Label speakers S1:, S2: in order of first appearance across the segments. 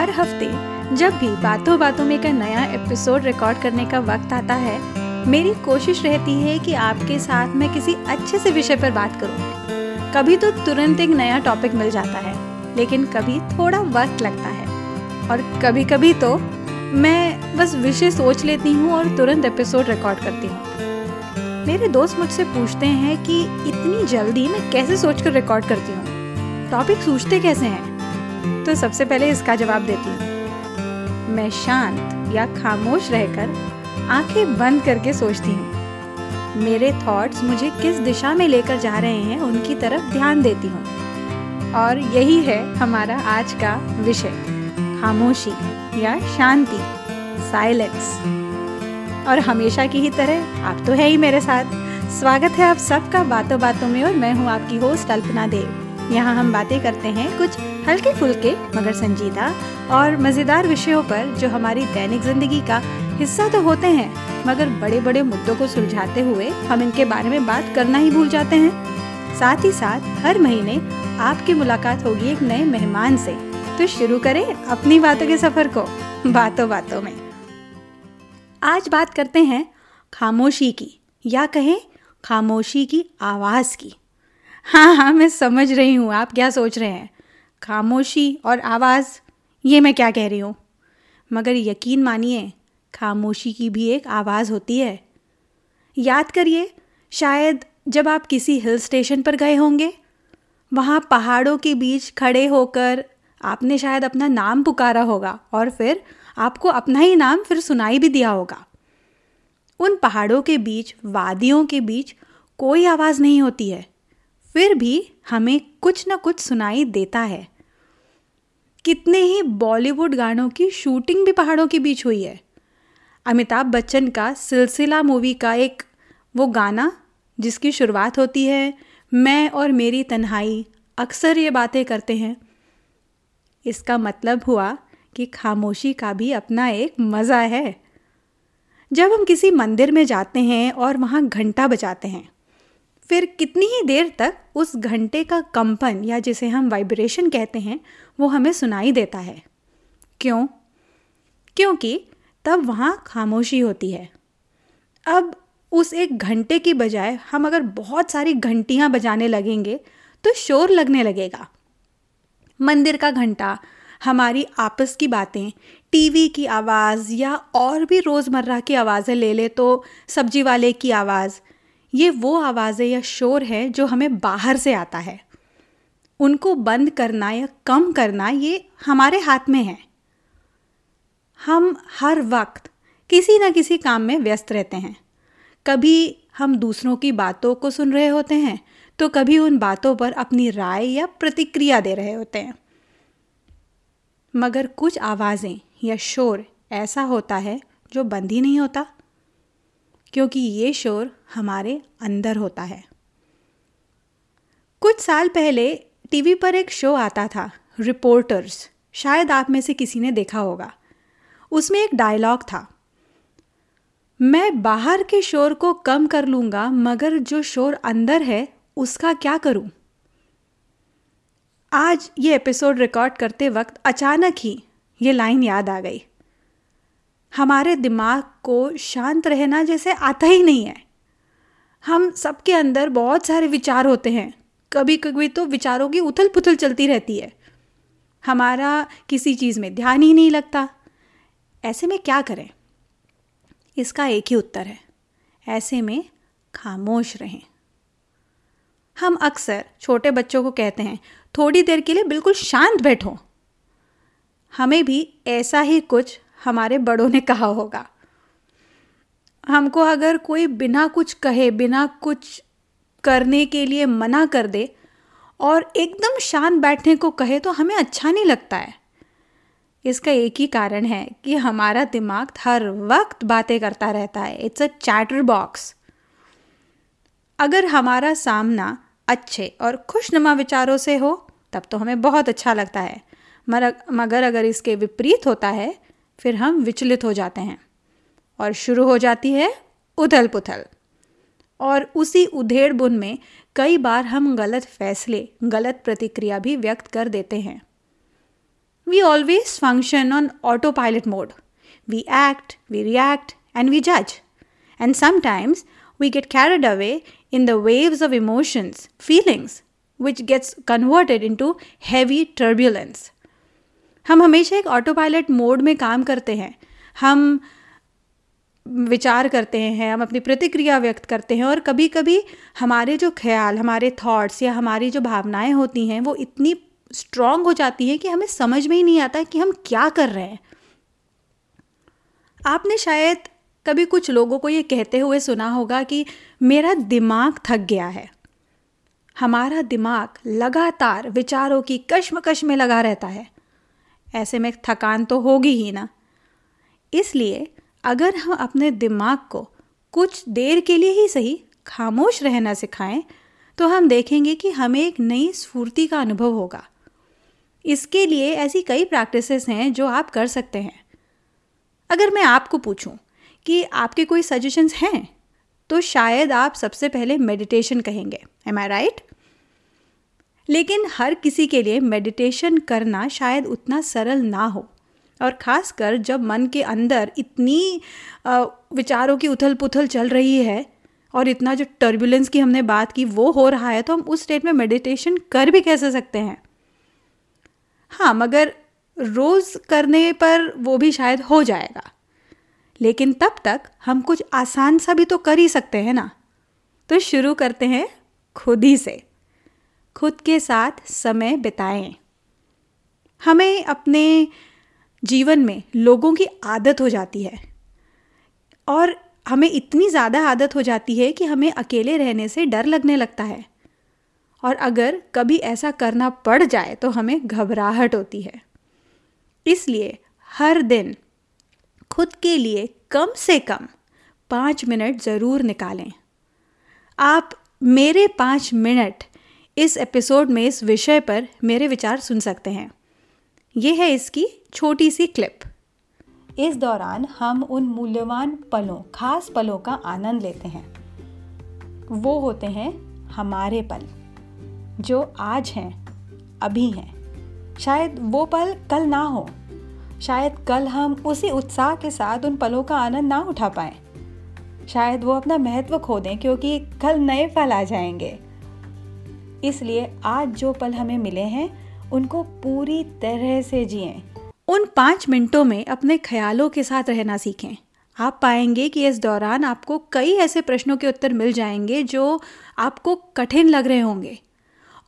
S1: हर हफ़्ते जब भी बातों बातों में का नया एपिसोड रिकॉर्ड करने का वक्त आता है, मेरी कोशिश रहती है कि आपके साथ मैं किसी अच्छे से विषय पर बात करूँ। कभी तो तुरंत एक नया टॉपिक मिल जाता है, लेकिन कभी थोड़ा वक्त लगता है। और कभी कभी तो मैं बस विषय सोच लेती हूँ और तुरंत एपिसोड रिकॉर्ड करती हूँ। मेरे दोस्त मुझसे पूछते हैं कि इतनी जल्दी मैं कैसे सोचकर रिकॉर्ड करती हूँ? टॉपिक सोचते कैसे हैं? तो सबसे पहले इसका जवाब देती हूँ। मैं शांत या खामोश रहकर आँखें बंद करके सोचती हूँ। मेरे थॉट्स मुझे किस दिशा में लेकर जा रहे हैं उनकी तरफ़ ध्यान देती हूँ। और यही है हमारा आज का विषय। खामोशी या शांति साइलेंस और हमेशा की ही तरह आप तो है ही मेरे साथ। स्वागत है आप सबका बातों बातों में और मैं हूँ आपकी होस्ट अल्पना देव। यहाँ हम बातें करते हैं कुछ हल्के फुल्के मगर संजीदा और मज़ेदार विषयों पर जो हमारी दैनिक ज़िंदगी का हिस्सा तो होते हैं, मगर बड़े बड़े मुद्दों को सुलझाते हुए हम इनके बारे में बात करना ही भूल जाते हैं। साथ ही साथ, हर महीने आपकी मुलाकात होगी एक नए मेहमान से। तो शुरू करें अपनी बातों के सफ़र को बातों बातों में। आज बात करते हैं खामोशी की, या कहें खामोशी की आवाज़ की। हाँ हाँ मैं समझ रही हूँ, आप क्या सोच रहे हैं? खामोशी और आवाज़। ये मैं क्या कह रही हूँ? मगर यकीन मानिए, खामोशी की भी एक आवाज़ होती है। याद करिए, शायद जब आप किसी हिल स्टेशन पर गए होंगे, वहाँ पहाड़ों के बीच खड़े होकर आपने शायद अपना नाम पुकारा होगा और फिर आपको अपना ही नाम फिर सुनाई भी दिया होगा। उन पहाड़ों के बीच, वादियों के बीच कोई आवाज़ नहीं होती है। फिर भी हमें कुछ ना कुछ सुनाई देता है। कितने ही बॉलीवुड गानों की शूटिंग भी पहाड़ों के बीच हुई है। अमिताभ बच्चन का सिलसिला मूवी का एक वो गाना, जिसकी शुरुआत होती है, मैं और मेरी तन्हाई, अक्सर ये बातें करते हैं। इसका मतलब हुआ कि खामोशी का भी अपना एक मज़ा है। जब हम किसी मंदिर में जाते हैं और वहाँ घंटा बजाते हैं फिर कितनी ही देर तक उस घंटे का कंपन या जिसे हम वाइब्रेशन कहते हैं, वो हमें सुनाई देता है। क्यों? क्योंकि तब वहाँ खामोशी होती है। अब उस एक घंटे की बजाय हम अगर बहुत सारी घंटियाँ बजाने लगेंगे तो शोर लगने लगेगा। मंदिर का घंटा, हमारी आपस की बातें टीवी की आवाज़ या और भी रोज़मर्रा की आवाज़ें ले ले तो सब्ज़ी वाले की आवाज़ ये वो आवाज़ें या शोर है जो हमें बाहर से आता है। उनको बंद करना या कम करना ये हमारे हाथ में है। हम हर वक्त किसी न किसी काम में व्यस्त रहते हैं। कभी हम दूसरों की बातों को सुन रहे होते हैं तो कभी उन बातों पर अपनी राय या प्रतिक्रिया दे रहे होते हैं। मगर कुछ आवाज़ें या शोर ऐसा होता है जो बंद ही नहीं होता। क्योंकि ये शोर हमारे अंदर होता है। कुछ साल पहले टीवी पर एक शो आता था, रिपोर्टर्स। शायद आप में से किसी ने देखा होगा। उसमें एक डायलॉग था। मैं बाहर के शोर को कम कर लूँगा, मगर जो शोर अंदर है, उसका क्या करूँ? आज ये एपिसोड रिकॉर्ड करते वक्त अचानक ही ये लाइन याद आ गई। हमारे दिमाग को शांत रहना जैसे आता ही नहीं है। हम सबके अंदर बहुत सारे विचार होते हैं। कभी कभी तो विचारों की उथल पुथल चलती रहती है। हमारा किसी चीज़ में ध्यान ही नहीं लगता। ऐसे में क्या करें? इसका एक ही उत्तर है। ऐसे में खामोश रहें। हम अक्सर छोटे बच्चों को कहते हैं, थोड़ी देर के लिए बिल्कुल शांत बैठो। हमें भी ऐसा ही कुछ हमारे बड़ों ने कहा होगा। हमको अगर कोई बिना कुछ कहे, बिना कुछ करने के लिए मना कर दे और एकदम शांत बैठने को कहे तो हमें अच्छा नहीं लगता है। इसका एक ही कारण है कि हमारा दिमाग हर वक्त बातें करता रहता है। इट्स अ चैटर बॉक्स अगर हमारा सामना अच्छे और खुशनुमा विचारों से हो, तब तो हमें बहुत अच्छा लगता है। मगर अगर इसके विपरीत होता है फिर हम विचलित हो जाते हैं। और शुरू हो जाती है उथल पुथल और उसी उधेड़ बुन में कई बार हम गलत फैसले, गलत प्रतिक्रिया भी व्यक्त कर देते हैं। We always function on autopilot mode we act we react and we जज and sometimes we get carried away in the waves of emotions feelings which gets converted into heavy turbulence हम हमेशा एक ऑटो पायलट मोड में काम करते हैं। हम विचार करते हैं, हम अपनी प्रतिक्रिया व्यक्त करते हैं और कभी कभी हमारे जो ख्याल, हमारे थॉट्स या हमारी जो भावनाएँ होती हैं, वो इतनी स्ट्रांग हो जाती हैं कि हमें समझ में ही नहीं आता कि हम क्या कर रहे हैं। आपने शायद कभी कुछ लोगों को ये कहते हुए सुना होगा कि मेरा दिमाग थक गया है। हमारा दिमाग लगातार विचारों की कश्मकश में लगा रहता है। ऐसे में थकान तो होगी ही ना। इसलिए अगर हम अपने दिमाग को कुछ देर के लिए ही सही, खामोश रहना सिखाएँ तो हम देखेंगे कि हमें एक नई स्फूर्ति का अनुभव होगा। इसके लिए ऐसी कई प्रैक्टिसेस हैं जो आप कर सकते हैं। अगर मैं आपको पूछूँ कि आपके कोई सजेशंस हैं तो शायद आप सबसे पहले मेडिटेशन कहेंगे। एम आई राइट लेकिन हर किसी के लिए मेडिटेशन करना शायद उतना सरल ना हो। और ख़ासकर जब मन के अंदर इतनी विचारों की उथल पुथल चल रही है और इतना जो टर्बुलेंस की हमने बात की वो हो रहा है तो हम उस स्टेट में मेडिटेशन कर भी कैसे सकते हैं? हाँ मगर रोज़ करने पर वो भी शायद हो जाएगा। लेकिन तब तक हम कुछ आसान सा भी तो कर ही सकते हैं ना। तो शुरू करते हैं खुद ही से। खुद के साथ समय बिताएँ। हमें अपने जीवन में लोगों की आदत हो जाती है। और हमें इतनी ज़्यादा आदत हो जाती है कि हमें अकेले रहने से डर लगने लगता है। और अगर कभी ऐसा करना पड़ जाए तो हमें घबराहट होती है। इसलिए हर दिन खुद के लिए कम से कम पाँच मिनट ज़रूर निकालें। आप मेरे पाँच मिनट इस एपिसोड में इस विषय पर मेरे विचार सुन सकते हैं। ये है इसकी छोटी सी क्लिप। इस दौरान हम उन मूल्यवान पलों, खास पलों का आनंद लेते हैं। वो होते हैं हमारे पल, जो आज हैं, अभी हैं। शायद वो पल कल ना हो। शायद कल हम उसी उत्साह के साथ उन पलों का आनंद ना उठा पाए। शायद वो अपना महत्व खो दें, क्योंकि कल नए पल आ जाएँगे। इसलिए आज जो पल हमें मिले हैं, उनको पूरी तरह से जिए। उन पाँच मिनटों में अपने ख्यालों के साथ रहना सीखें। आप पाएँगे कि इस दौरान आपको कई ऐसे प्रश्नों के उत्तर मिल जाएँगे जो आपको कठिन लग रहे होंगे।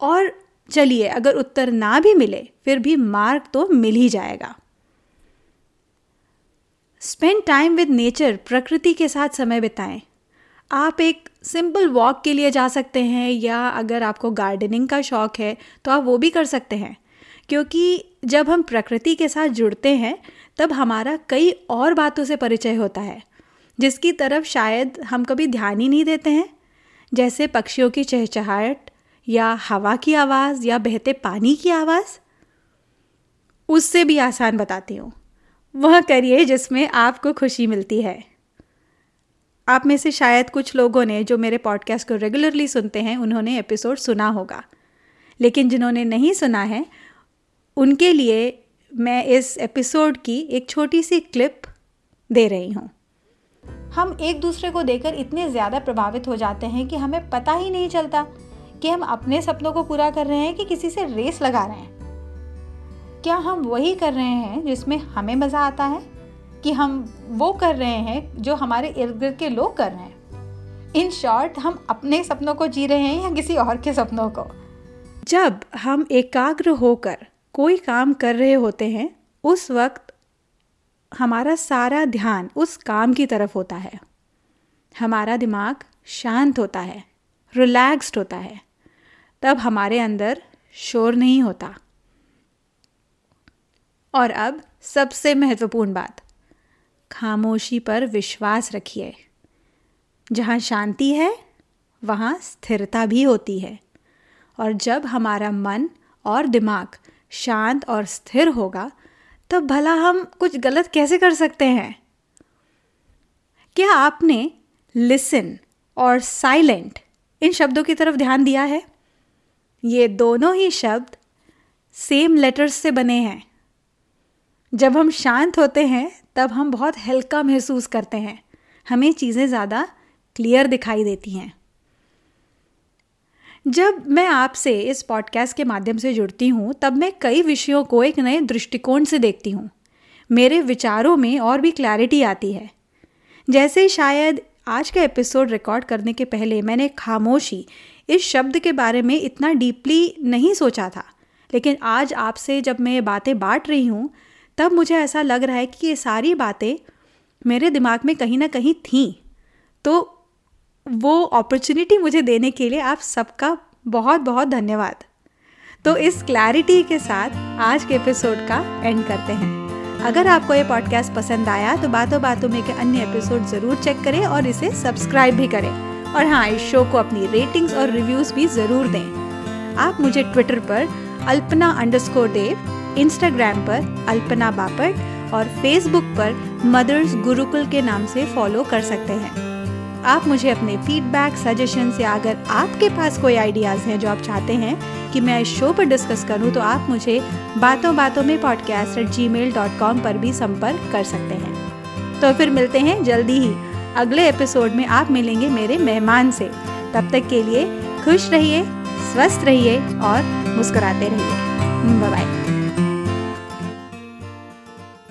S1: और चलिए, अगर उत्तर ना भी मिले, फिर भी मार्क तो मिल ही जाएगा। स्पेंड टाइम विद नेचर प्रकृति के साथ समय बिताएँ। आप एक सिंपल वॉक के लिए जा सकते हैं या अगर आपको गार्डनिंग का शौक़ है तो आप वो भी कर सकते हैं। क्योंकि जब हम प्रकृति के साथ जुड़ते हैं, तब हमारा कई और बातों से परिचय होता है, जिसकी तरफ़ शायद हम कभी ध्यान ही नहीं देते हैं। जैसे पक्षियों की चहचहाहट, या हवा की आवाज़, या बहते पानी की आवाज़। उससे भी आसान बताती हूँ। वह करिए जिसमें आपको खुशी मिलती है। आप में से शायद कुछ लोगों ने जो मेरे पॉडकास्ट को रेगुलरली सुनते हैं, उन्होंने एपिसोड सुना होगा। लेकिन जिन्होंने नहीं सुना है, उनके लिए मैं इस एपिसोड की एक छोटी सी क्लिप दे रही हूँ। हम एक दूसरे को देखकर इतने ज़्यादा प्रभावित हो जाते हैं कि हमें पता ही नहीं चलता कि हम अपने सपनों को पूरा कर रहे हैं कि किसी से रेस लगा रहे हैं। क्या हम वही कर रहे हैं जिसमें हमें मज़ा आता है? कि हम वो कर रहे हैं जो हमारे इर्द गिर्द के लोग कर रहे हैं। इन शॉर्ट हम अपने सपनों को जी रहे हैं या किसी और के सपनों को? जब हम एकाग्र होकर कोई काम कर रहे होते हैं, उस वक्त हमारा सारा ध्यान उस काम की तरफ़ होता है। हमारा दिमाग शांत होता है रिलैक्स्ड होता है। तब हमारे अंदर शोर नहीं होता। और अब सबसे महत्वपूर्ण बात खामोशी पर विश्वास रखिए। जहाँ शांति है, वहाँ स्थिरता भी होती है। और जब हमारा मन और दिमाग शांत और स्थिर होगा तब भला हम कुछ गलत कैसे कर सकते हैं? क्या आपने लिसन और साइलेंट इन शब्दों की तरफ़ ध्यान दिया है? ये दोनों ही शब्द सेम लेटर्स से बने हैं। जब हम शांत होते हैं तब हम बहुत हल्का महसूस करते हैं। हमें चीज़ें ज़्यादा क्लियर दिखाई देती हैं। जब मैं आपसे इस पॉडकास्ट के माध्यम से जुड़ती हूँ, तब मैं कई विषयों को एक नए दृष्टिकोण से देखती हूँ। मेरे विचारों में और भी क्लैरिटी आती है। जैसे शायद आज का एपिसोड रिकॉर्ड करने के पहले मैंने खामोशी, इस शब्द के बारे में इतना डीपली नहीं सोचा था। लेकिन आज आपसे जब मैं ये बातें बांट रही हूँ तब मुझे ऐसा लग रहा है कि ये सारी बातें मेरे दिमाग में कहीं ना कहीं थीं। तो वो अपॉर्चुनिटी मुझे देने के लिए आप सबका बहुत बहुत धन्यवाद। तो इस क्लैरिटी के साथ आज के एपिसोड का एंड करते हैं। अगर आपको ये पॉडकास्ट पसंद आया तो बातों बातों में के अन्य एपिसोड ज़रूर चेक करें और इसे सब्सक्राइब भी करें। और हाँ इस शो को अपनी रेटिंग्स और रिव्यूज़ भी ज़रूर दें। आप मुझे ट्विटर पर अल्पना अंडरस्कोर देव इंस्टाग्राम पर अल्पना बापट और फेसबुक पर मदर्स गुरुकुल के नाम से फॉलो कर सकते हैं। आप मुझे अपने फीडबैक सजेशन या अगर आपके पास कोई आइडियाज़ हैं जो आप चाहते हैं कि मैं इस शो पर डिस्कस करूँ तो आप मुझे बातों बातों में podcast at Gmail dot com पर भी संपर्क कर सकते हैं। तो फिर मिलते हैं जल्दी ही। अगले एपिसोड में आप मिलेंगे मेरे मेहमान से। तब तक के लिए खुश रहिए, स्वस्थ रहिए और मुस्कुराते रहिए। बाय